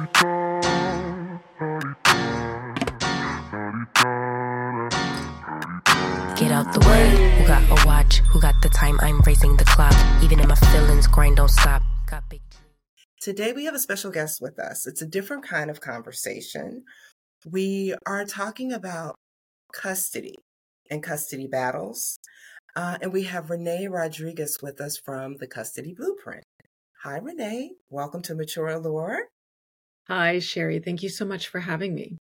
Get out the way. Who got a watch? Who got the time? I'm raising the clock. Even in my feelings, grind don't stop. Today we have a special guest with us. It's a different kind of conversation. We are talking about custody and custody battles. Uh, and we have Renee Rodriguez with us from the Custody Blueprint. Hi, Renee. Welcome to Mature Allure. Hi, Sherri. Thank you so much for having me.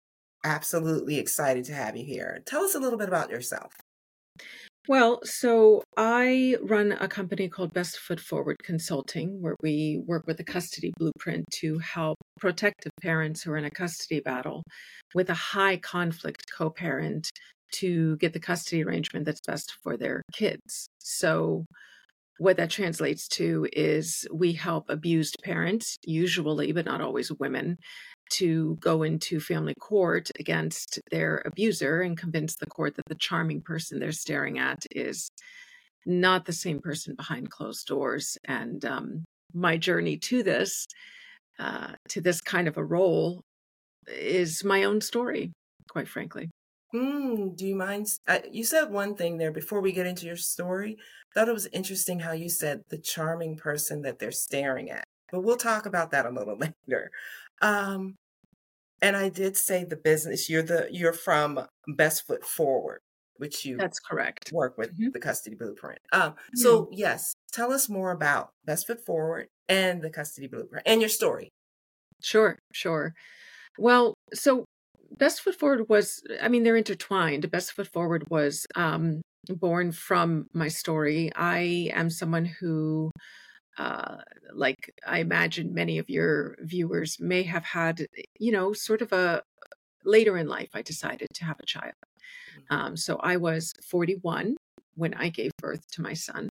Absolutely excited to have you here. Tell us a little bit about yourself. Well, so I run a company called Best Foot Forward Consulting, where we work with the custody blueprint to help protective parents who are in a custody battle with a high conflict co parent to get the custody arrangement that's best for their kids. So, what that translates to is we help abused parents, usually, but not always women, to go into family court against their abuser and convince the court that the charming person they're staring at is not the same person behind closed doors. And um, my journey to this, uh, to this kind of a role, is my own story, quite frankly. Mm, do you mind? Uh, you said one thing there before we get into your story. I thought it was interesting how you said the charming person that they're staring at, but we'll talk about that a little later. Um, and I did say the business. You're the you're from Best Foot Forward, which you that's correct. Work with mm-hmm. the Custody Blueprint. Um, so yes, tell us more about Best Foot Forward and the Custody Blueprint and your story. Sure, sure. Well, so Best Foot Forward was, I mean, they're intertwined. Best Foot Forward was um, born from my story. I am someone who, uh, like I imagine many of your viewers may have had, you know, sort of a later in life, I decided to have a child. Mm-hmm. Um, so I was 41 when I gave birth to my son.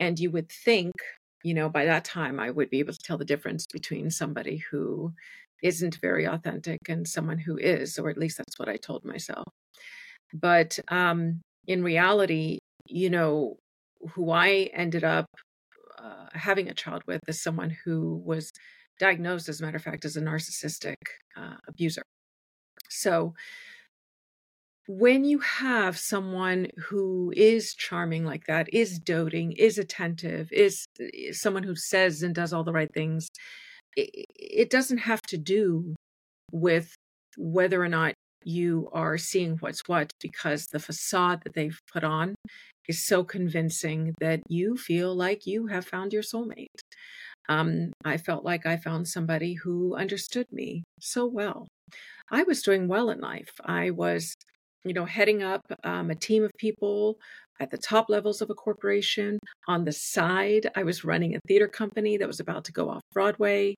And you would think, you know, by that time I would be able to tell the difference between somebody who isn't very authentic and someone who is, or at least that's what I told myself. But um, in reality, you know, who I ended up uh, having a child with is someone who was diagnosed, as a matter of fact, as a narcissistic uh, abuser. So, when you have someone who is charming like that, is doting, is attentive, is, is someone who says and does all the right things, it, doesn't have to do with whether or not you are seeing what's what because the facade that they've put on is so convincing that you feel like you have found your soulmate. Um, I felt like I found somebody who understood me so well. I was doing well in life. I was, you know, heading up um, a team of people at the top levels of a corporation. On the side, I was running a theater company that was about to go off Broadway.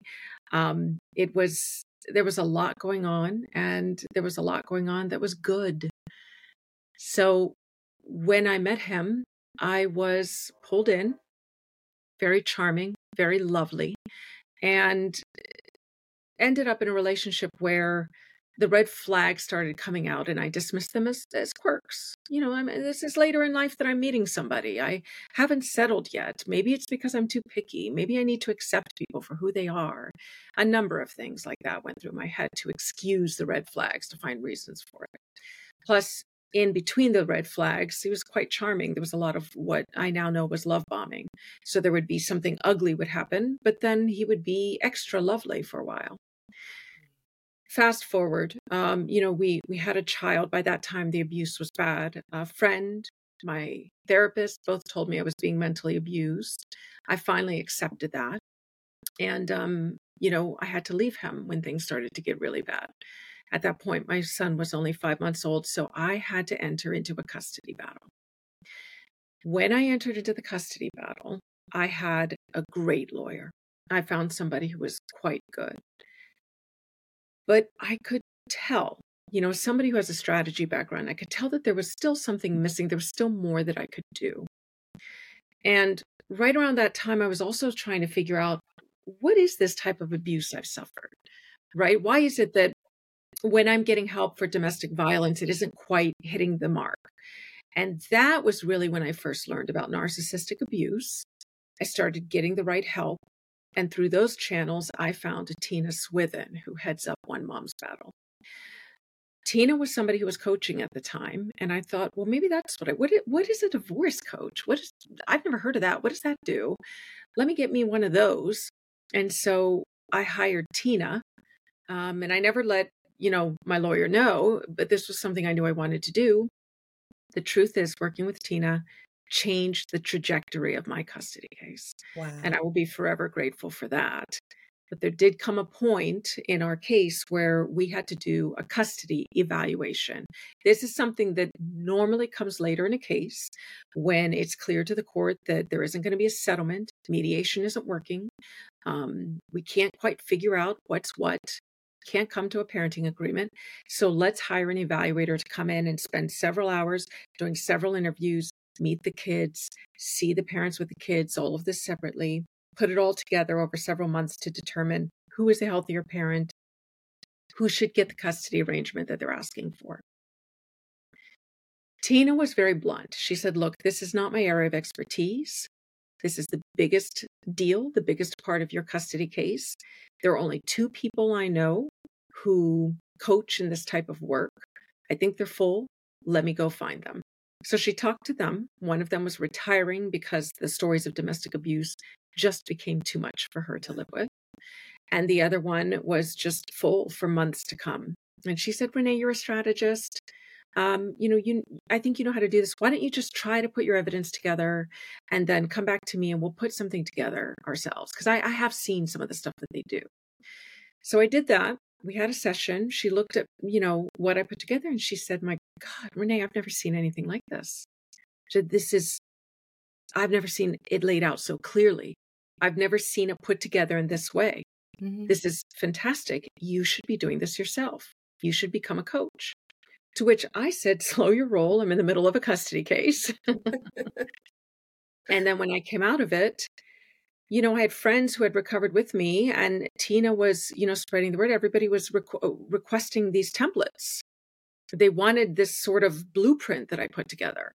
Um, it was there was a lot going on, and there was a lot going on that was good. So when I met him, I was pulled in, very charming, very lovely, and ended up in a relationship where the red flags started coming out and I dismissed them as, as quirks. You know, I'm this is later in life that I'm meeting somebody. I haven't settled yet. Maybe it's because I'm too picky. Maybe I need to accept people for who they are. A number of things like that went through my head to excuse the red flags, to find reasons for it. Plus, in between the red flags, he was quite charming. There was a lot of what I now know was love bombing. So there would be something ugly would happen, but then he would be extra lovely for a while fast forward um, you know we we had a child. By that time the abuse was bad. A friend my therapist both told me i was being mentally abused. I finally accepted that. And um, you know i had to leave him when things started to get really bad. At that point my son was only five months old so i had to enter into a custody battle. When i entered into the custody battle i had a great lawyer. I found somebody who was quite good but I could tell, you know, somebody who has a strategy background, I could tell that there was still something missing. There was still more that I could do. And right around that time, I was also trying to figure out what is this type of abuse I've suffered, right? Why is it that when I'm getting help for domestic violence, it isn't quite hitting the mark? And that was really when I first learned about narcissistic abuse. I started getting the right help. And through those channels, I found Tina Swithin, who heads up One Mom's Battle. Tina was somebody who was coaching at the time, and I thought, well, maybe that's what I what is, what is a divorce coach? What is I've never heard of that. What does that do? Let me get me one of those. And so I hired Tina, um, and I never let you know my lawyer know, but this was something I knew I wanted to do. The truth is, working with Tina changed the trajectory of my custody case, Wow. and I will be forever grateful for that. But there did come a point in our case where we had to do a custody evaluation. This is something that normally comes later in a case when it's clear to the court that there isn't going to be a settlement, mediation isn't working, um, we can't quite figure out what's what, can't come to a parenting agreement. So let's hire an evaluator to come in and spend several hours doing several interviews, meet the kids, see the parents with the kids, all of this separately put it all together over several months to determine who is the healthier parent, who should get the custody arrangement that they're asking for. Tina was very blunt. She said, Look, this is not my area of expertise. This is the biggest deal, the biggest part of your custody case. There are only two people I know who coach in this type of work. I think they're full. Let me go find them. So she talked to them. One of them was retiring because the stories of domestic abuse just became too much for her to live with. And the other one was just full for months to come. And she said, Renee, you're a strategist. Um, you know, you I think you know how to do this. Why don't you just try to put your evidence together and then come back to me and we'll put something together ourselves? Because I, I have seen some of the stuff that they do. So I did that. We had a session. She looked at, you know, what I put together and she said, My God, Renee, I've never seen anything like this. She said, This is I've never seen it laid out so clearly. I've never seen it put together in this way. Mhm. This is fantastic. You should be doing this yourself. You should become a coach. To which I said, slow your roll. I'm in the middle of a custody case. and then when I came out of it, you know, I had friends who had recovered with me, and Tina was, you know, spreading the word. Everybody was requ- requesting these templates. They wanted this sort of blueprint that I put together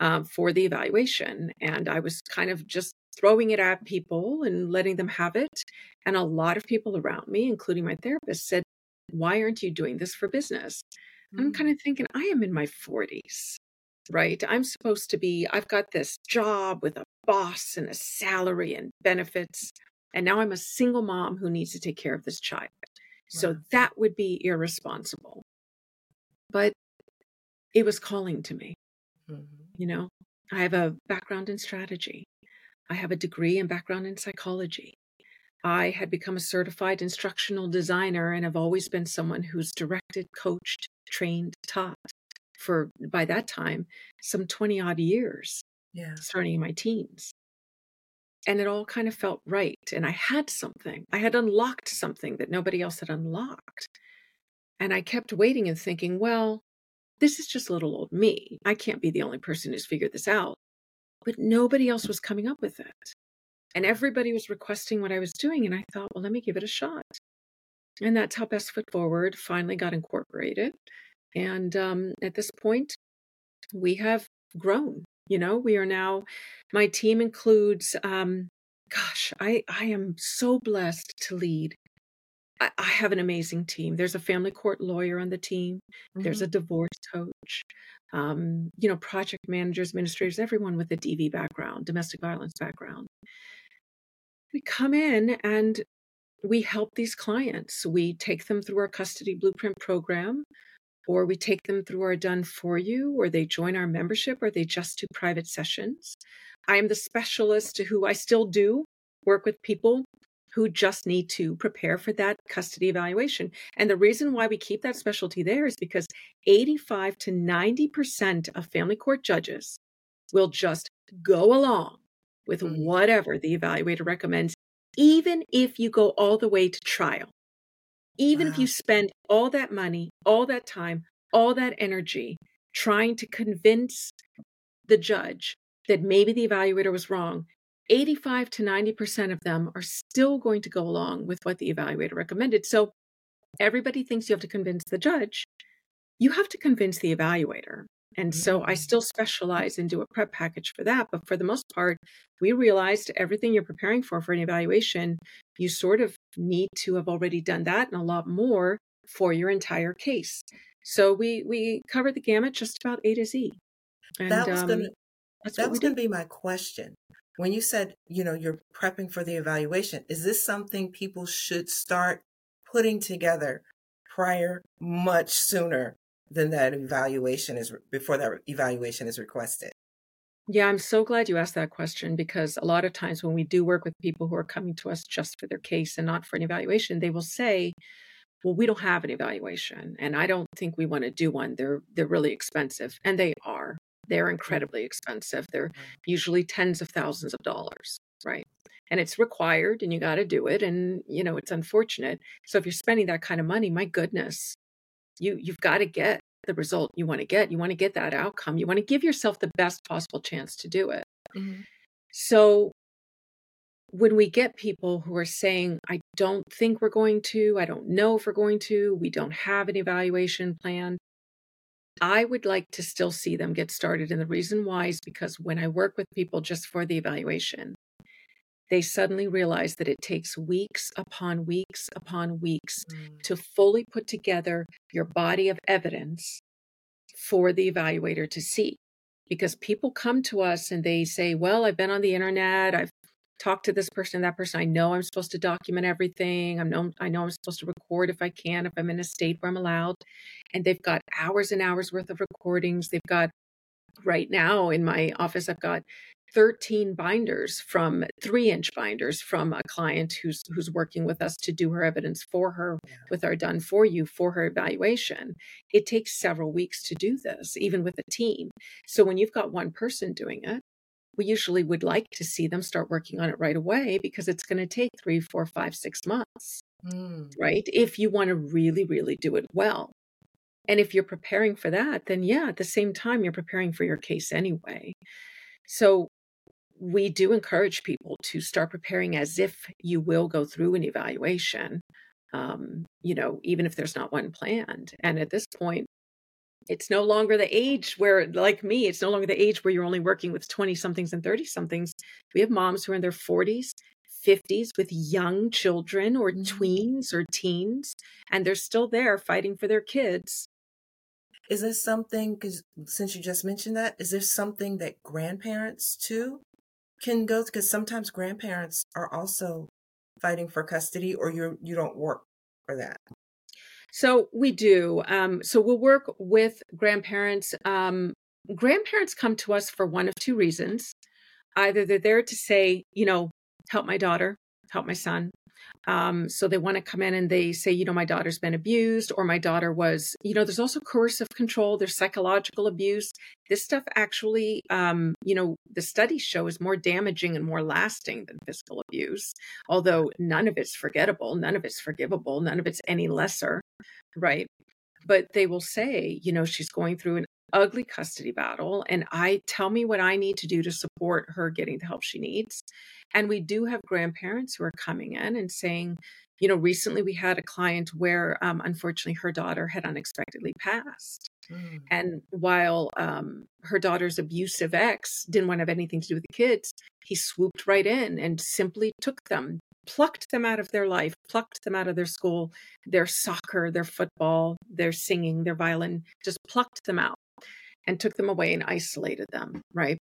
um, for the evaluation. And I was kind of just throwing it at people and letting them have it. And a lot of people around me, including my therapist, said, Why aren't you doing this for business? I'm Mm. kind of thinking, I am in my 40s, right? I'm supposed to be, I've got this job with a boss and a salary and benefits. And now I'm a single mom who needs to take care of this child. So Wow. that would be irresponsible. But it was calling to me. Mhm. You know, I have a background in strategy. I have a degree and background in psychology. I had become a certified instructional designer and have always been someone who's directed, coached, trained, taught for, by that time, some 20 odd years, Yeah. starting in my teens. And it all kind of felt right. And I had something, I had unlocked something that nobody else had unlocked. And I kept waiting and thinking, well, this is just little old me. I can't be the only person who's figured this out. But nobody else was coming up with it. And everybody was requesting what I was doing. And I thought, well, let me give it a shot. And that's how Best Foot Forward finally got incorporated. And um, at this point, we have grown. You know, we are now, my team includes, um, gosh, I, I am so blessed to lead. I, I have an amazing team. There's a family court lawyer on the team. There's a Mhm. divorce coach, um, you know, project managers, administrators, everyone with a DV background, domestic violence background. We come in and we help these clients. We take them through our custody blueprint program, or we take them through our done for you, or they join our membership, or they just do private sessions. I am the specialist who I still do work with people who just need to prepare for that custody evaluation. And the reason why we keep that specialty there is because 85 to 90% of family court judges will just go along with Mhm. whatever the evaluator recommends, even if you go all the way to trial. Even if you spend all that money, all that time, all that energy trying to convince the judge that maybe the evaluator was wrong, 85 to 90% of them are still going to go along with what the evaluator recommended. So everybody thinks you have to convince the judge. You have to convince the evaluator. And so I mm. still specialize and do a prep package for that. But for the most part, we realized everything you're preparing for for an evaluation, you sort of need to have already done that and a lot more for your entire case. So we we covered the gamut just about A to Z. And, that was um, gonna that was gonna be my question. When you said, you know, you're prepping for the evaluation, is this something people should start putting together prior much sooner than that evaluation is before that evaluation is requested? Yeah, I'm so glad you asked that question because a lot of times when we do work with people who are coming to us just for their case and not for an evaluation, they will say, "Well, we don't have an evaluation and I don't think we want to do one. They're they're really expensive." And they are. They're incredibly expensive. They're usually tens of thousands of dollars, right? And it's required and you got to do it and you know, it's unfortunate. So if you're spending that kind of money, my goodness, you you've got to get the result you want to get. You want to get that outcome. You want to give yourself the best possible chance to do it. Mm-hmm. So when we get people who are saying, I don't think we're going to, I don't know if we're going to, we don't have an evaluation plan, I would like to still see them get started. And the reason why is because when I work with people just for the evaluation, they suddenly realize that it takes weeks upon weeks upon weeks mm. to fully put together your body of evidence for the evaluator to see. Because people come to us and they say, Well, I've been on the internet, I've talked to this person, that person. I know I'm supposed to document everything. I know I know I'm supposed to record if I can, if I'm in a state where I'm allowed. And they've got hours and hours worth of recordings. They've got right now in my office, I've got 13 binders from three inch binders from a client who's who's working with us to do her evidence for her with our done for you for her evaluation. It takes several weeks to do this even with a team. So when you've got one person doing it we usually would like to see them start working on it right away because it's going to take three four five six months mm. right if you want to really really do it well. And if you're preparing for that then yeah at the same time you're preparing for your case anyway. So we do encourage people to start preparing as if you will go through an evaluation, um, you know, even if there's not one planned. And at this point, it's no longer the age where, like me, it's no longer the age where you're only working with 20 somethings and 30 somethings. We have moms who are in their 40s, 50s with young children or mm-hmm. tweens or teens, and they're still there fighting for their kids. Is this something, because since you just mentioned that, is this something that grandparents too can go because sometimes grandparents are also fighting for custody or you you don't work for that. So we do um, so we'll work with grandparents um, grandparents come to us for one of two reasons. Either they're there to say you know help my daughter help my son um, so they want to come in and they say, you know, my daughter's been abused, or my daughter was, you know, there's also coercive control, there's psychological abuse. This stuff actually, um, you know, the studies show is more damaging and more lasting than physical abuse, although none of it's forgettable, none of it's forgivable, none of it's any lesser, right? But they will say, you know, she's going through an ugly custody battle and I tell me what I need to do to support her getting the help she needs. And we do have grandparents who are coming in and saying, you know, recently we had a client where um, unfortunately her daughter had unexpectedly passed. Mm. And while um, her daughter's abusive ex didn't want to have anything to do with the kids, he swooped right in and simply took them, plucked them out of their life, plucked them out of their school, their soccer, their football, their singing, their violin, just plucked them out and took them away and isolated them, right?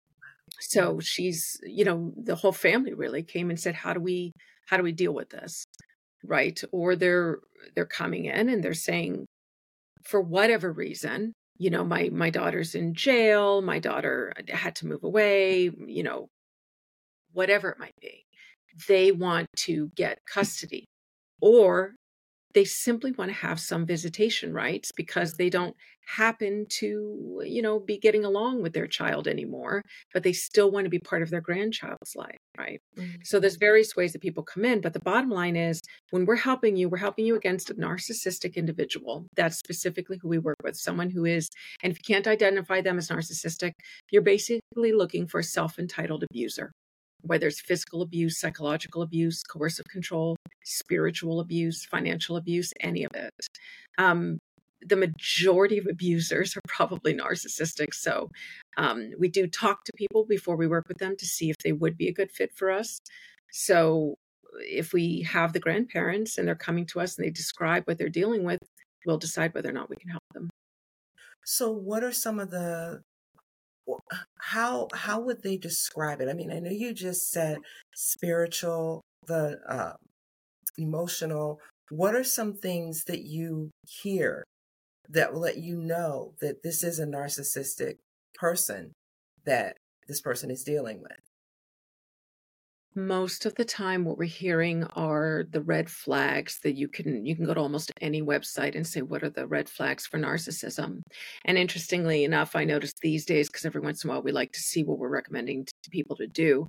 So she's, you know, the whole family really came and said, "How do we how do we deal with this?" Right? Or they're they're coming in and they're saying for whatever reason, you know, my my daughter's in jail, my daughter had to move away, you know, whatever it might be. They want to get custody or they simply want to have some visitation rights because they don't happen to you know be getting along with their child anymore but they still want to be part of their grandchild's life right? Mm-hmm. so there's various ways that people come in but the bottom line is when we're helping you we're helping you against a narcissistic individual. That's specifically who we work with someone who is and if you can't identify them as narcissistic you're basically looking for a self-entitled abuser whether it's physical abuse, psychological abuse, coercive control, spiritual abuse, financial abuse, any of it. Um, the majority of abusers are probably narcissistic. So um, we do talk to people before we work with them to see if they would be a good fit for us. So if we have the grandparents and they're coming to us and they describe what they're dealing with, we'll decide whether or not we can help them. So, what are some of the how how would they describe it? I mean, I know you just said spiritual, the uh, emotional. What are some things that you hear that will let you know that this is a narcissistic person that this person is dealing with? Most of the time what we're hearing are the red flags that you can you can go to almost any website and say what are the red flags for narcissism? And interestingly enough i noticed these days because every once in a while we like to see what we're recommending to people to do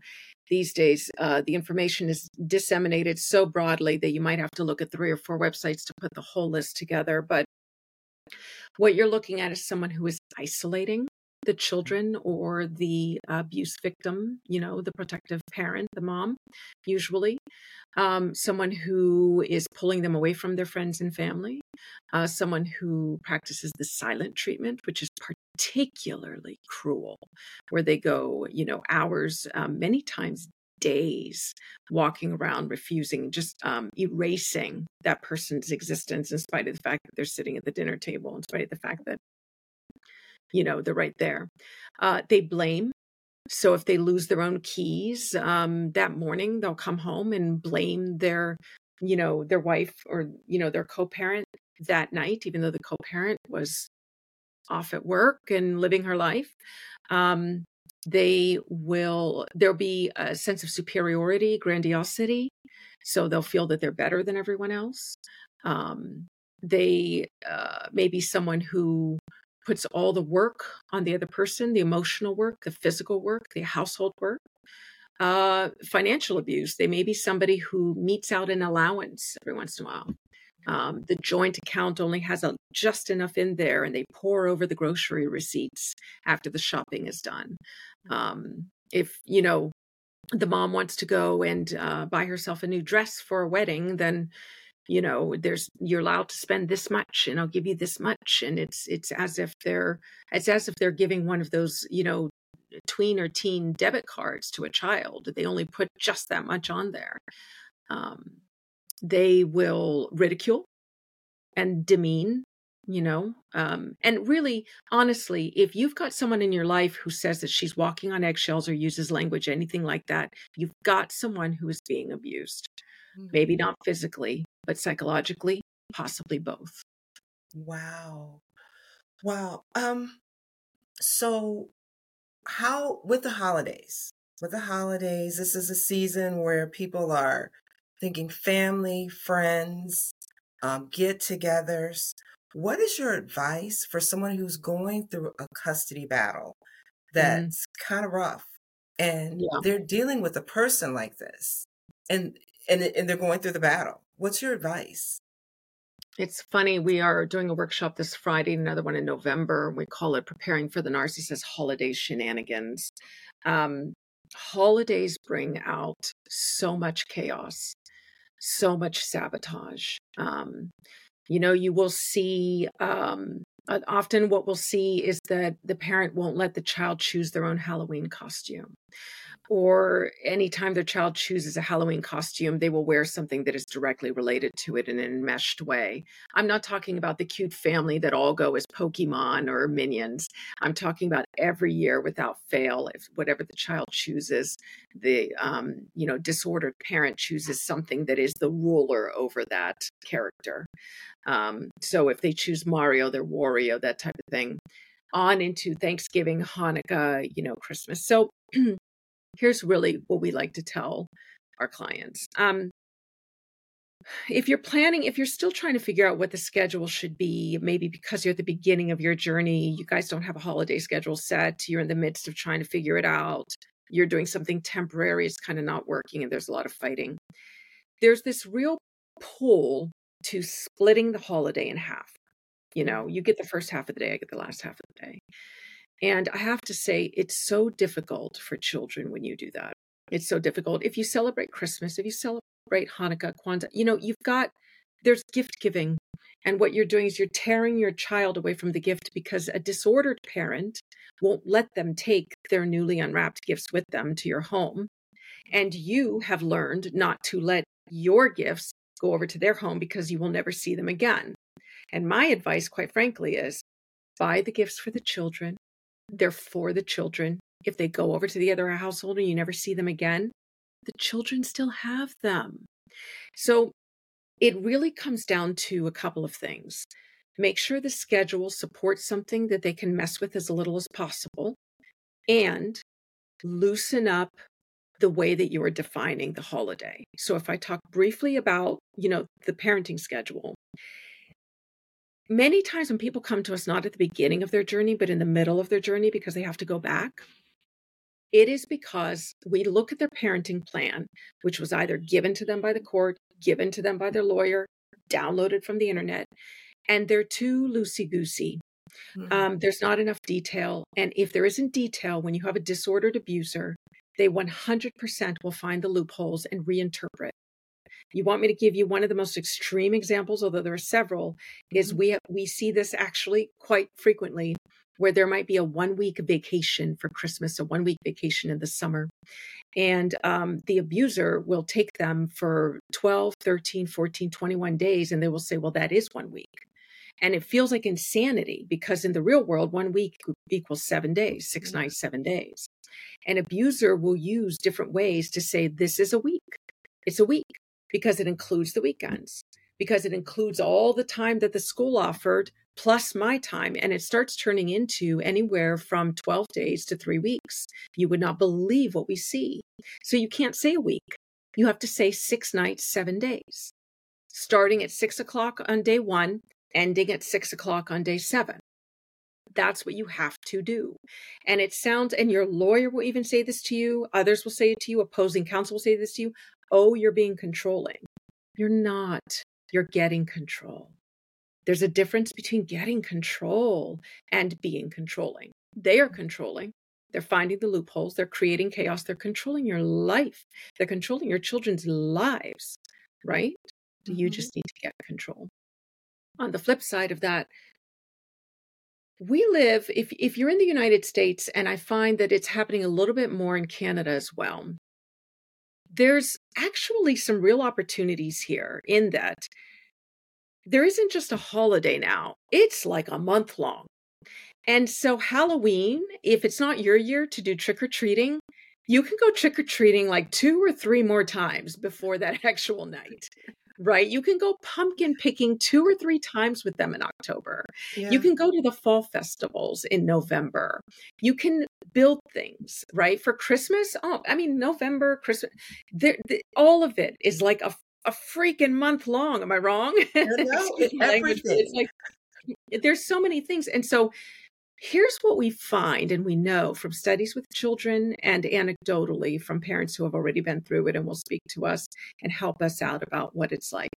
these days uh, the information is disseminated so broadly that you might have to look at three or four websites to put the whole list together but what you're looking at is someone who is isolating the children or the abuse victim, you know, the protective parent, the mom, usually. Um, someone who is pulling them away from their friends and family, uh, someone who practices the silent treatment, which is particularly cruel, where they go, you know, hours, um, many times days walking around refusing just um, erasing that person's existence in spite of the fact that they're sitting at the dinner table in spite of the fact that you know they're right there. Uh, they blame. So if they lose their own keys um, that morning they'll come home and blame their you know their wife or you know their co-parent that night even though the co-parent was off at work and living her life. Um, they will there'll be a sense of superiority grandiosity. So they'll feel that they're better than everyone else. Um, they uh, may be someone who puts all the work on the other person the emotional work, the physical work, the household work. Uh, financial abuse. They may be somebody who metes out an allowance every once in a while. Um, the joint account only has a, just enough in there, and they pore over the grocery receipts after the shopping is done. Um, if you know the mom wants to go and uh, buy herself a new dress for a wedding, then you know there's you're allowed to spend this much and i'll give you this much and it's it's as if they're it's as if they're giving one of those you know tween or teen debit cards to a child. They only put just that much on there. Um, they will ridicule and demean you know um, and really honestly if you've got someone in your life who says that she's walking on eggshells or uses language anything like that you've got someone who is being abused. Maybe mm-hmm. not physically but psychologically, possibly both. Wow. Wow. Um so how with the holidays? With the holidays, this is a season where people are thinking family, friends, um, get-togethers. What is your advice for someone who's going through a custody battle mm-hmm. that's mm. kind of rough and yeah. they're dealing with a person like this and and and they're going through the battle? What's your advice? It's funny, we are doing a workshop this Friday, another one in November. We call it Preparing for the Narcissist Holiday Shenanigans. Um, holidays bring out so much chaos, so much sabotage. Um, you know, you will see um, often what we'll see is that the parent won't let the child choose their own Halloween costume or anytime their child chooses a Halloween costume, they will wear something that is directly related to it in an enmeshed way. I'm not talking about the cute family that all go as Pokemon or minions. I'm talking about every year without fail, if whatever the child chooses, the um, you know disordered parent chooses something that is the ruler over that character. Um, so if they choose Mario, they're Wario, that type of thing. On into Thanksgiving, Hanukkah, you know, Christmas. So here's really what we like to tell our clients. Um, if you're planning, if you're still trying to figure out what the schedule should be, maybe because you're at the beginning of your journey, you guys don't have a holiday schedule set, you're in the midst of trying to figure it out, you're doing something temporary, it's kind of not working, and there's a lot of fighting. There's this real pull to splitting the holiday in half. You know, you get the first half of the day, I get the last half of the day. And I have to say, it's so difficult for children when you do that. It's so difficult. If you celebrate Christmas, if you celebrate Hanukkah, Kwanzaa, you know, you've got, there's gift giving And what you're doing is you're tearing your child away from the gift because a disordered parent won't let them take their newly unwrapped gifts with them to your home. And you have learned not to let your gifts go over to their home because you will never see them again. And my advice, quite frankly, is buy the gifts for the children. They're for the children. If they go over to the other household and you never see them again, the children still have them. So it really comes down to a couple of things. Make sure the schedule supports something that they can mess with as little as possible and loosen up the way that you are defining the holiday. So if I talk briefly about, you know, the parenting schedule, many times when people come to us not at the beginning of their journey but in the middle of their journey because they have to go back, it is because we look at their parenting plan, which was either given to them by the court, given to them by their lawyer, downloaded from the internet, and they're too loosey goosey. Mm-hmm. Um, there's not enough detail. And if there isn't detail, when you have a disordered abuser, they 100% will find the loopholes and reinterpret. You want me to give you one of the most extreme examples, although there are several, is mm-hmm. we we see this actually quite frequently where there might be a one week vacation for Christmas, a one week vacation in the summer. And um, the abuser will take them for 12, 13, 14, 21 days, and they will say, well, that is one week. And it feels like insanity because in the real world, one week equals seven days, six mm-hmm. nights, seven days. An abuser will use different ways to say, this is a week. It's a week because it includes the weekends, because it includes all the time that the school offered plus my time. And it starts turning into anywhere from 12 days to three weeks. You would not believe what we see. So you can't say a week. You have to say six nights, seven days, starting at six o'clock on day one, ending at six o'clock on day seven. That's what you have to do. And it sounds, and your lawyer will even say this to you, others will say it to you, opposing counsel will say this to you. Oh, you're being controlling. You're not. You're getting control. There's a difference between getting control and being controlling. They are controlling. They're finding the loopholes. They're creating chaos. They're controlling your life. They're controlling your children's lives, right? Mm-hmm. You just need to get control. On the flip side of that, we live, if, if you're in the United States, and I find that it's happening a little bit more in Canada as well, there's actually some real opportunities here in that there isn't just a holiday now, it's like a month long. And so, Halloween, if it's not your year to do trick or treating, you can go trick or treating like two or three more times before that actual night. Right? You can go pumpkin picking two or three times with them in October. Yeah. You can go to the fall festivals in November. You can build things, right? For Christmas. Oh, I mean, November, Christmas, all of it is like a a freaking month long. Am I wrong? No, it's like there's so many things. And so here's what we find and we know from studies with children and anecdotally from parents who have already been through it and will speak to us and help us out about what it's like.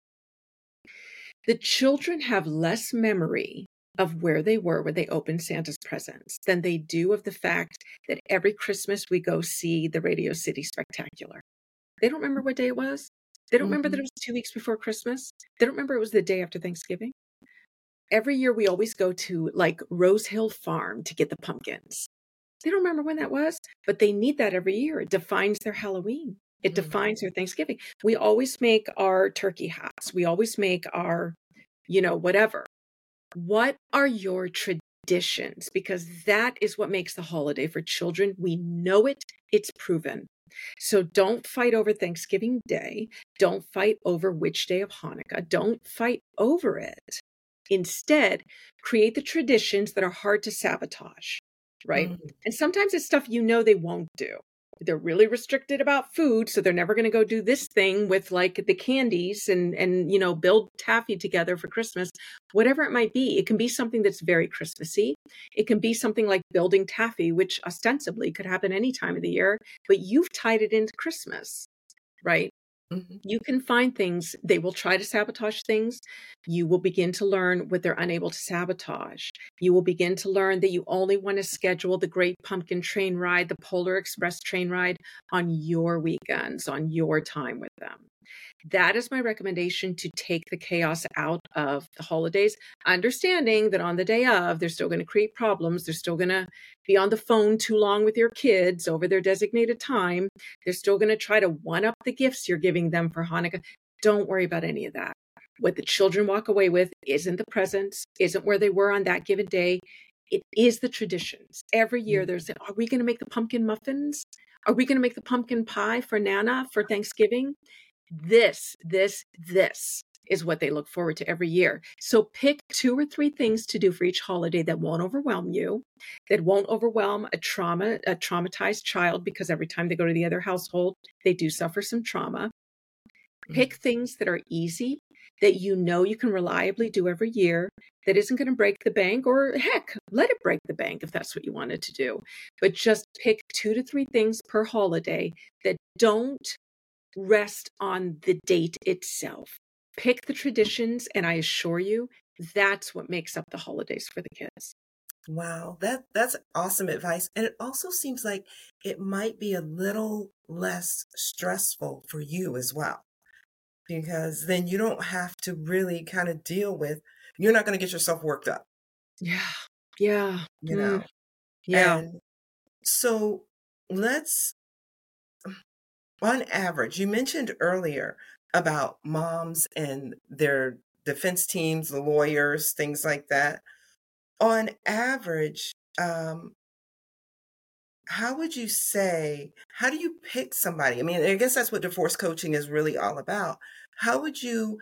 The children have less memory of where they were when they opened Santa's presents than they do of the fact that every Christmas we go see the Radio City Spectacular. They don't remember what day it was. They don't mm-hmm. remember that mm-hmm. it was two weeks before Christmas. They don't remember it was the day after Thanksgiving. Every year we always go to like Rose Hill Farm to get the pumpkins. They don't remember when that was, but they need that every year. It defines their Halloween. It mm-hmm. defines their Thanksgiving. We always make our turkey hats. We always make our, you know, whatever. What are your traditions? Because that is what makes the holiday for children. We know it, it's proven. So don't fight over Thanksgiving Day. Don't fight over which day of Hanukkah. Don't fight over it. Instead, create the traditions that are hard to sabotage, right? Mm-hmm. And sometimes it's stuff you know they won't do they're really restricted about food so they're never going to go do this thing with like the candies and and you know build taffy together for christmas whatever it might be it can be something that's very christmassy it can be something like building taffy which ostensibly could happen any time of the year but you've tied it into christmas right Mm-hmm. You can find things, they will try to sabotage things. You will begin to learn what they're unable to sabotage. You will begin to learn that you only want to schedule the Great Pumpkin train ride, the Polar Express train ride on your weekends, on your time with them. That is my recommendation to take the chaos out of the holidays, understanding that on the day of, they're still going to create problems. They're still going to be on the phone too long with your kids over their designated time. They're still going to try to one up the gifts you're giving them for Hanukkah. Don't worry about any of that. What the children walk away with isn't the presents, isn't where they were on that given day. It is the traditions. Every year, mm. there's are we going to make the pumpkin muffins? Are we going to make the pumpkin pie for Nana for Thanksgiving? This, this, this is what they look forward to every year. So pick two or three things to do for each holiday that won't overwhelm you, that won't overwhelm a trauma, a traumatized child, because every time they go to the other household, they do suffer some trauma. Mm. Pick things that are easy, that you know you can reliably do every year, that isn't going to break the bank, or heck, let it break the bank if that's what you wanted to do. But just pick two to three things per holiday that don't rest on the date itself. Pick the traditions, and I assure you, that's what makes up the holidays for the kids. Wow, that that's awesome advice. And it also seems like it might be a little less stressful for you as well. Because then you don't have to really kind of deal with you're not going to get yourself worked up. Yeah. Yeah. You know. Mm. Yeah. And so let's on average, you mentioned earlier about moms and their defense teams, the lawyers, things like that. On average, um, how would you say, how do you pick somebody? I mean, I guess that's what divorce coaching is really all about. How would you?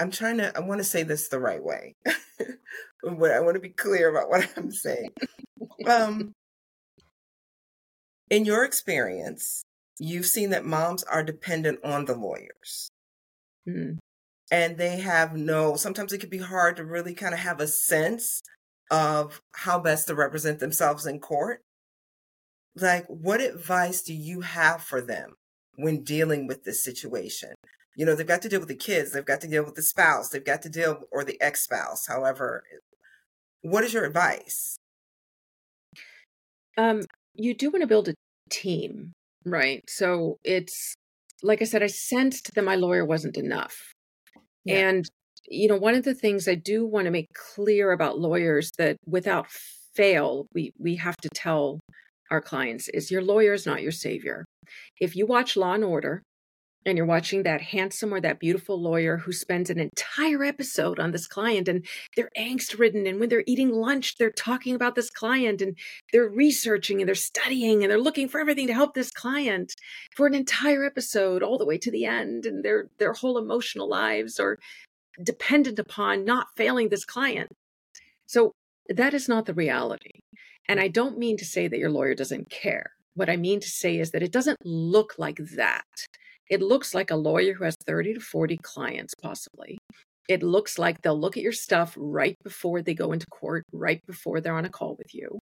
I'm trying to, I want to say this the right way, but I want to be clear about what I'm saying. Um, in your experience, you've seen that moms are dependent on the lawyers. Mm. And they have no, sometimes it can be hard to really kind of have a sense of how best to represent themselves in court. Like, what advice do you have for them when dealing with this situation? You know, they've got to deal with the kids, they've got to deal with the spouse, they've got to deal, or the ex spouse, however. What is your advice? Um, you do want to build a team, right? So it's like I said, I sensed that my lawyer wasn't enough. Yeah. And, you know, one of the things I do want to make clear about lawyers that without fail, we, we have to tell our clients is your lawyer is not your savior. If you watch Law and Order, and you're watching that handsome or that beautiful lawyer who spends an entire episode on this client and they're angst ridden. And when they're eating lunch, they're talking about this client and they're researching and they're studying and they're looking for everything to help this client for an entire episode all the way to the end. And their, their whole emotional lives are dependent upon not failing this client. So that is not the reality. And I don't mean to say that your lawyer doesn't care. What I mean to say is that it doesn't look like that it looks like a lawyer who has 30 to 40 clients, possibly. It looks like they'll look at your stuff right before they go into court, right before they're on a call with you.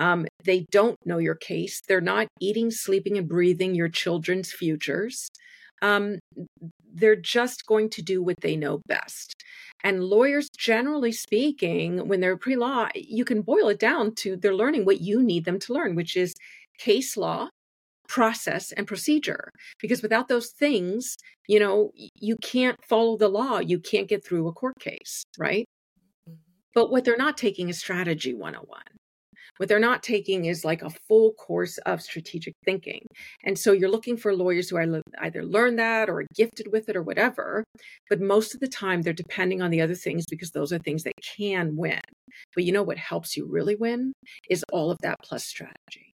Um, they don't know your case. They're not eating, sleeping, and breathing your children's futures. Um, they're just going to do what they know best. And lawyers, generally speaking, when they're pre law, you can boil it down to they're learning what you need them to learn, which is case law process and procedure because without those things you know you can't follow the law you can't get through a court case right mm-hmm. but what they're not taking is strategy 101 what they're not taking is like a full course of strategic thinking. And so you're looking for lawyers who either learn that or are gifted with it or whatever but most of the time they're depending on the other things because those are things that can win. But you know what helps you really win? Is all of that plus strategy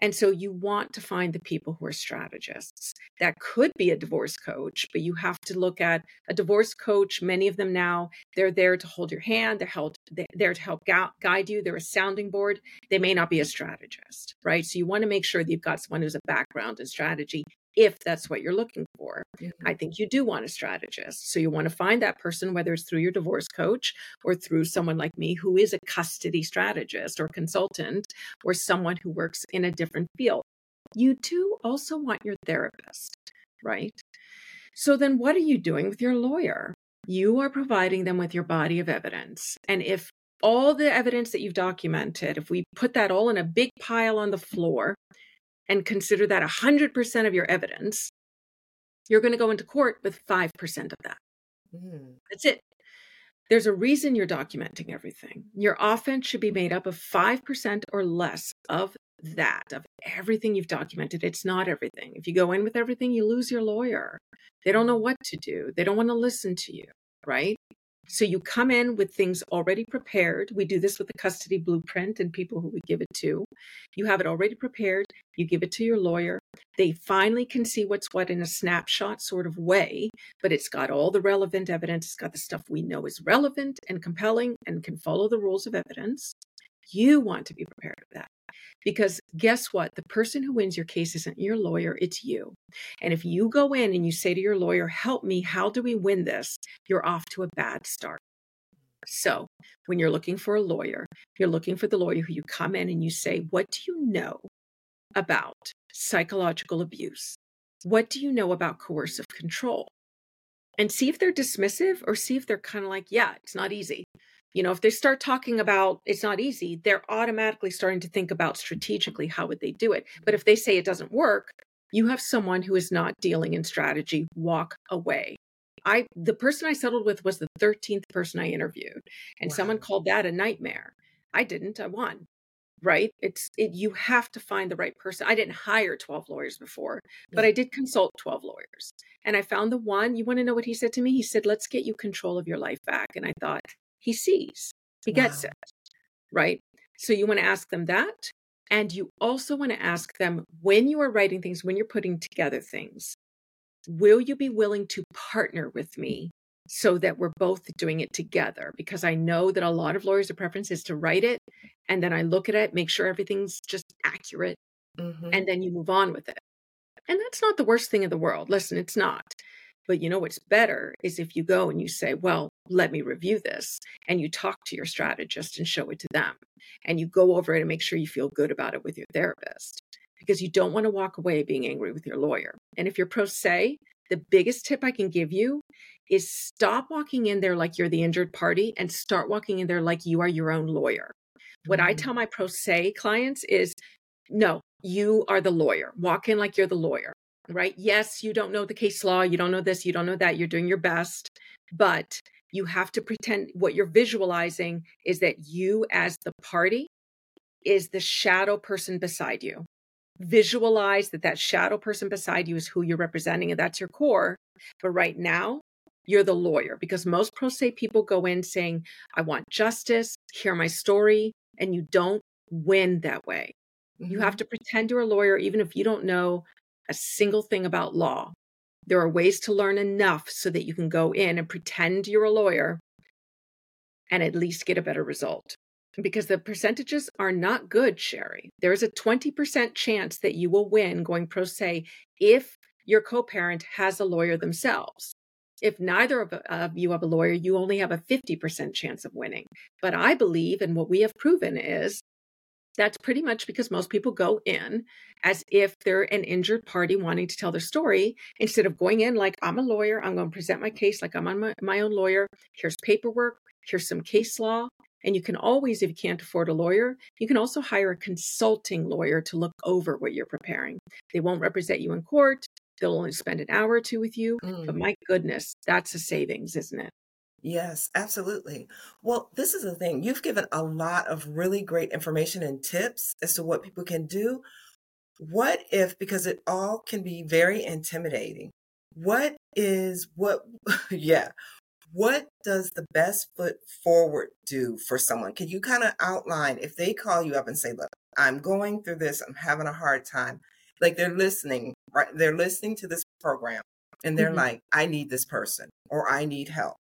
and so you want to find the people who are strategists. That could be a divorce coach, but you have to look at a divorce coach. Many of them now, they're there to hold your hand, they're, held, they're there to help guide you, they're a sounding board. They may not be a strategist, right? So you want to make sure that you've got someone who's a background in strategy if that's what you're looking for. Mm-hmm. I think you do want a strategist. So you want to find that person, whether it's through your divorce coach or through someone like me who is a custody strategist or consultant or someone who works in a different field. You do also want your therapist, right? So then what are you doing with your lawyer? You are providing them with your body of evidence. And if all the evidence that you've documented, if we put that all in a big pile on the floor, and consider that 100% of your evidence, you're going to go into court with 5% of that. Mm. That's it. There's a reason you're documenting everything. Your offense should be made up of 5% or less of that, of everything you've documented. It's not everything. If you go in with everything, you lose your lawyer. They don't know what to do, they don't want to listen to you, right? So you come in with things already prepared. We do this with the custody blueprint and people who we give it to. You have it already prepared. You give it to your lawyer. They finally can see what's what in a snapshot sort of way, but it's got all the relevant evidence. It's got the stuff we know is relevant and compelling and can follow the rules of evidence. You want to be prepared for that. Because guess what? The person who wins your case isn't your lawyer, it's you. And if you go in and you say to your lawyer, Help me, how do we win this? You're off to a bad start. So, when you're looking for a lawyer, you're looking for the lawyer who you come in and you say, What do you know about psychological abuse? What do you know about coercive control? And see if they're dismissive or see if they're kind of like, Yeah, it's not easy. You know, if they start talking about it's not easy, they're automatically starting to think about strategically how would they do it. But if they say it doesn't work, you have someone who is not dealing in strategy, walk away. I the person I settled with was the 13th person I interviewed and wow. someone called that a nightmare. I didn't, I won. Right? It's it, you have to find the right person. I didn't hire 12 lawyers before, but I did consult 12 lawyers. And I found the one, you want to know what he said to me? He said, "Let's get you control of your life back." And I thought, he sees, he gets wow. it, right? So you want to ask them that. And you also want to ask them when you are writing things, when you're putting together things, will you be willing to partner with me so that we're both doing it together? Because I know that a lot of lawyers' preference is to write it and then I look at it, make sure everything's just accurate, mm-hmm. and then you move on with it. And that's not the worst thing in the world. Listen, it's not. But you know what's better is if you go and you say, well, let me review this, and you talk to your strategist and show it to them, and you go over it and make sure you feel good about it with your therapist, because you don't want to walk away being angry with your lawyer. And if you're pro se, the biggest tip I can give you is stop walking in there like you're the injured party and start walking in there like you are your own lawyer. What I mm. tell my pro se clients is no, you are the lawyer. Walk in like you're the lawyer right? Yes, you don't know the case law, you don't know this, you don't know that, you're doing your best, but you have to pretend what you're visualizing is that you, as the party, is the shadow person beside you. Visualize that that shadow person beside you is who you're representing, and that's your core. But right now, you're the lawyer because most pro se people go in saying, I want justice, hear my story, and you don't win that way. Mm-hmm. You have mm-hmm. to pretend you're a lawyer, even if you don't know a single thing about law. There are ways to learn enough so that you can go in and pretend you're a lawyer and at least get a better result. Because the percentages are not good, Sherri. There is a 20% chance that you will win going pro se if your co parent has a lawyer themselves. If neither of, of you have a lawyer, you only have a 50% chance of winning. But I believe, and what we have proven is that's pretty much because most people go in as if they're an injured party wanting to tell their story instead of going in like i'm a lawyer i'm going to present my case like i'm on my, my own lawyer. Here's paperwork here's some case law. And you can always if you can't afford a lawyer you can also hire a consulting lawyer to look over what you're preparing. They won't represent you in court they'll only spend an hour or two with you mm. but my goodness that's a savings isn't it Yes, absolutely. Well, this is the thing. You've given a lot of really great information and tips as to what people can do. What if, because it all can be very intimidating, what is what, yeah, what does the best foot forward do for someone? Can you kind of outline if they call you up and say, look, I'm going through this, I'm having a hard time, like they're listening, right? They're listening to this program and they're mm-hmm. like, I need this person or I need help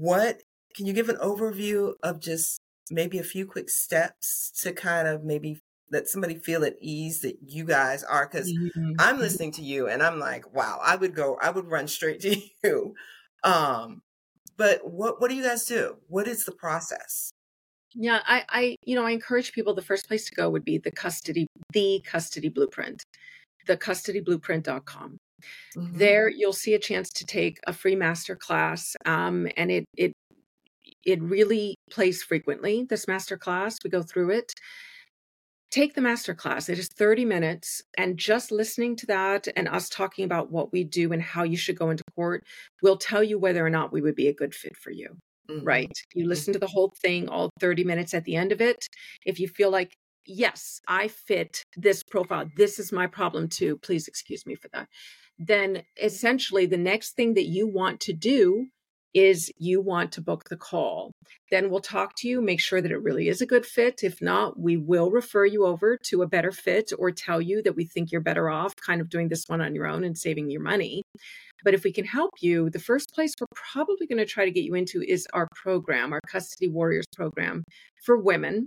what can you give an overview of just maybe a few quick steps to kind of maybe let somebody feel at ease that you guys are? Because mm-hmm. i'm listening to you and i'm like wow i would go i would run straight to you. Um but what what do you guys do? What is the process? Yeah i i you know i encourage people the first place to go would be the custody the custody blueprint the custody custodyblueprint.com Mm-hmm. There, you'll see a chance to take a free master class, um, and it it it really plays frequently. This master class, we go through it take the master class. It is 30 minutes, and just listening to that and us talking about what we do and how you should go into court will tell you whether or not we would be a good fit for you. Mm-hmm. Right. You mm-hmm. listen to the whole thing, all 30 minutes at the end of it. If you feel like, yes, I fit this profile, this is my problem too, please excuse me for that. Then essentially, the next thing that you want to do is you want to book the call. Then we'll talk to you, make sure that it really is a good fit. If not, we will refer you over to a better fit or tell you that we think you're better off kind of doing this one on your own and saving your money. But if we can help you, the first place we're probably going to try to get you into is our program, our Custody Warriors program for women.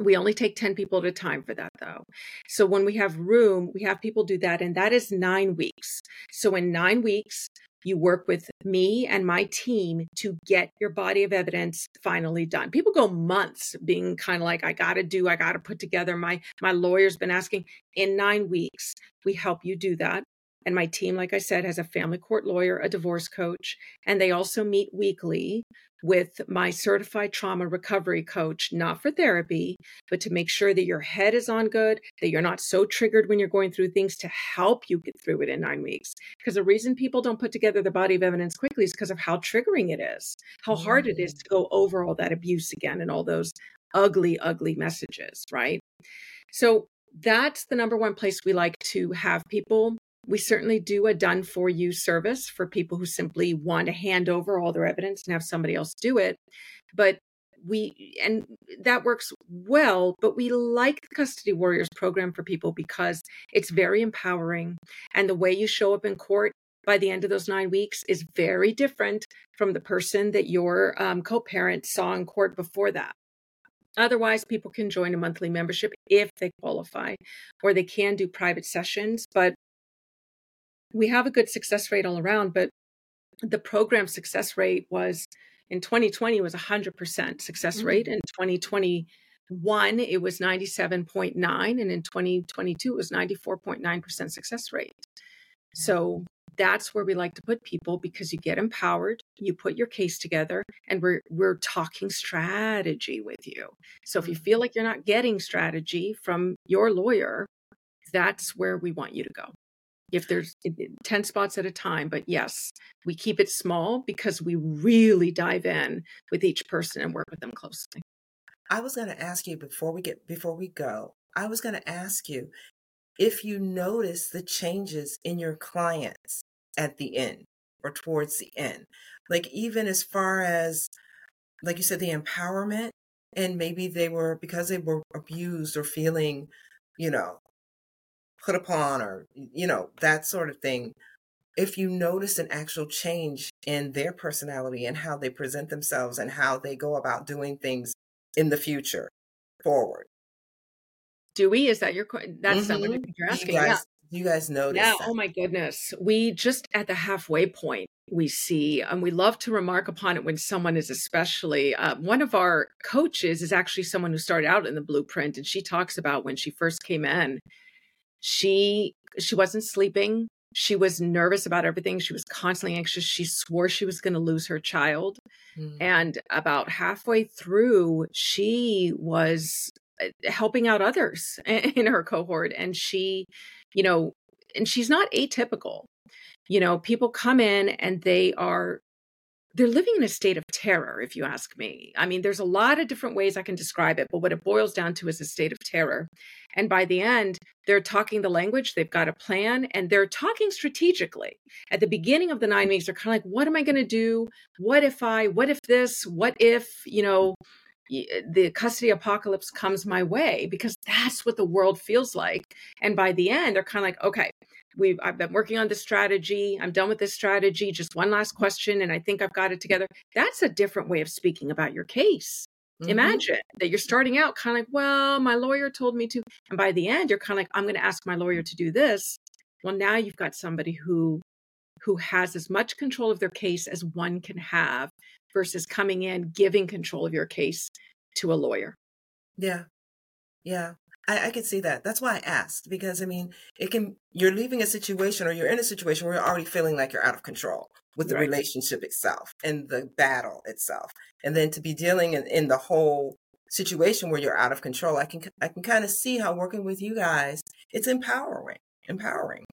We only take 10 people at a time for that, though. So when we have room, we have people do that, and that is nine weeks. So in nine weeks, you work with me and my team to get your body of evidence finally done people go months being kind of like i gotta do i gotta put together my my lawyer's been asking in nine weeks we help you do that and my team like i said has a family court lawyer a divorce coach and they also meet weekly with my certified trauma recovery coach, not for therapy, but to make sure that your head is on good, that you're not so triggered when you're going through things to help you get through it in nine weeks. Because the reason people don't put together the body of evidence quickly is because of how triggering it is, how hard it is to go over all that abuse again and all those ugly, ugly messages, right? So that's the number one place we like to have people we certainly do a done for you service for people who simply want to hand over all their evidence and have somebody else do it. But we, and that works well, but we like the Custody Warriors program for people because it's very empowering. And the way you show up in court by the end of those nine weeks is very different from the person that your um, co parent saw in court before that. Otherwise, people can join a monthly membership if they qualify, or they can do private sessions. But we have a good success rate all around, but the program success rate was in 2020 was 100% success mm-hmm. rate. In 2021, it was 97.9, and in 2022, it was 94.9% success rate. So that's where we like to put people because you get empowered, you put your case together, and we're we're talking strategy with you. So if you mm-hmm. feel like you're not getting strategy from your lawyer, that's where we want you to go if there's 10 spots at a time but yes we keep it small because we really dive in with each person and work with them closely. I was going to ask you before we get before we go i was going to ask you if you notice the changes in your clients at the end or towards the end like even as far as like you said the empowerment and maybe they were because they were abused or feeling you know put upon or you know that sort of thing if you notice an actual change in their personality and how they present themselves and how they go about doing things in the future forward do we is that your question? that's mm-hmm. what you're asking you guys, yeah you guys notice yeah that? oh my goodness we just at the halfway point we see and we love to remark upon it when someone is especially uh, one of our coaches is actually someone who started out in the blueprint and she talks about when she first came in she she wasn't sleeping. She was nervous about everything. She was constantly anxious. She swore she was going to lose her child. Mm. and about halfway through she was uh, helping out others in her cohort. And she you know and she's not atypical. You know people come in and they are they're living in a state of terror, if you ask me. I mean, there's a lot of different ways I can describe it, but what it boils down to is a state of terror. And by the end, they're talking the language, they've got a plan, and they're talking strategically. At the beginning of the nine weeks, they're kind of like, what am I going to do? What if I, what if this, what if, you know, the custody apocalypse comes my way because that's what the world feels like. And by the end, they're kind of like, okay, we've I've been working on this strategy. I'm done with this strategy. Just one last question, and I think I've got it together. That's a different way of speaking about your case. Mm-hmm. Imagine that you're starting out kind of like, well, my lawyer told me to, and by the end, you're kind of like, I'm going to ask my lawyer to do this. Well, now you've got somebody who who has as much control of their case as one can have versus coming in giving control of your case to a lawyer. Yeah. Yeah. I, I can see that. That's why I asked because I mean, it can, you're leaving a situation or you're in a situation where you're already feeling like you're out of control with the right. relationship itself and the battle itself. And then to be dealing in, in the whole situation where you're out of control. I can I can kind of see how working with you guys, it's empowering, empowering.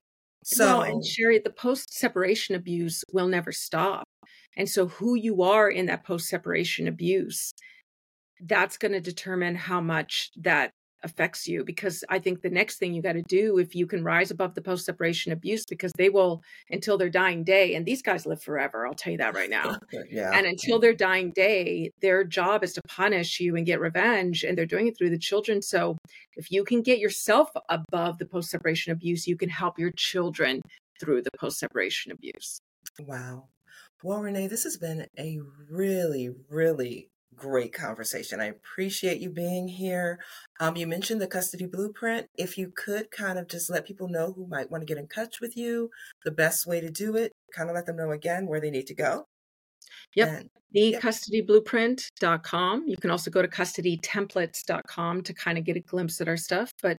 So no, and Sherri, the post separation abuse will never stop. And so who you are in that post separation abuse, that's going to determine how much that affects you because i think the next thing you got to do if you can rise above the post separation abuse because they will until their dying day and these guys live forever i'll tell you that right now yeah. and until their dying day their job is to punish you and get revenge and they're doing it through the children so if you can get yourself above the post separation abuse you can help your children through the post separation abuse. Wow well renee this has been a really really great conversation. I appreciate you being here. Um, you mentioned the custody blueprint. If you could kind of just let people know who might want to get in touch with you, the best way to do it, kind of let them know again where they need to go. Yep. And, the custodyblueprint.com. You can also go to custodytemplates.com to kind of get a glimpse at our stuff. But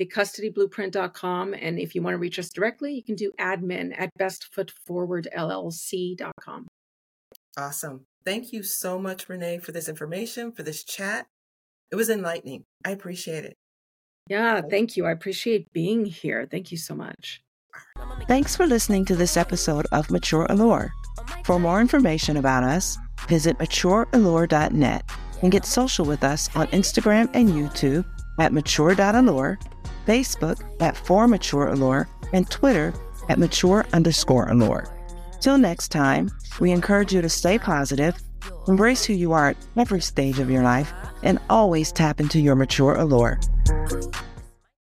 the custodyblueprint.com. And if you want to reach us directly, you can do admin at bestfootforwardllc.com. Awesome. Thank you so much, Renee, for this information, for this chat. It was enlightening. I appreciate it. Yeah, thank you. I appreciate being here. Thank you so much. Thanks for listening to this episode of Mature Allure. For more information about us, visit matureallure.net and get social with us on Instagram and YouTube at mature.allure, Facebook at for mature allure, and Twitter at mature underscore allure. Till next time, we encourage you to stay positive, embrace who you are at every stage of your life, and always tap into your mature allure.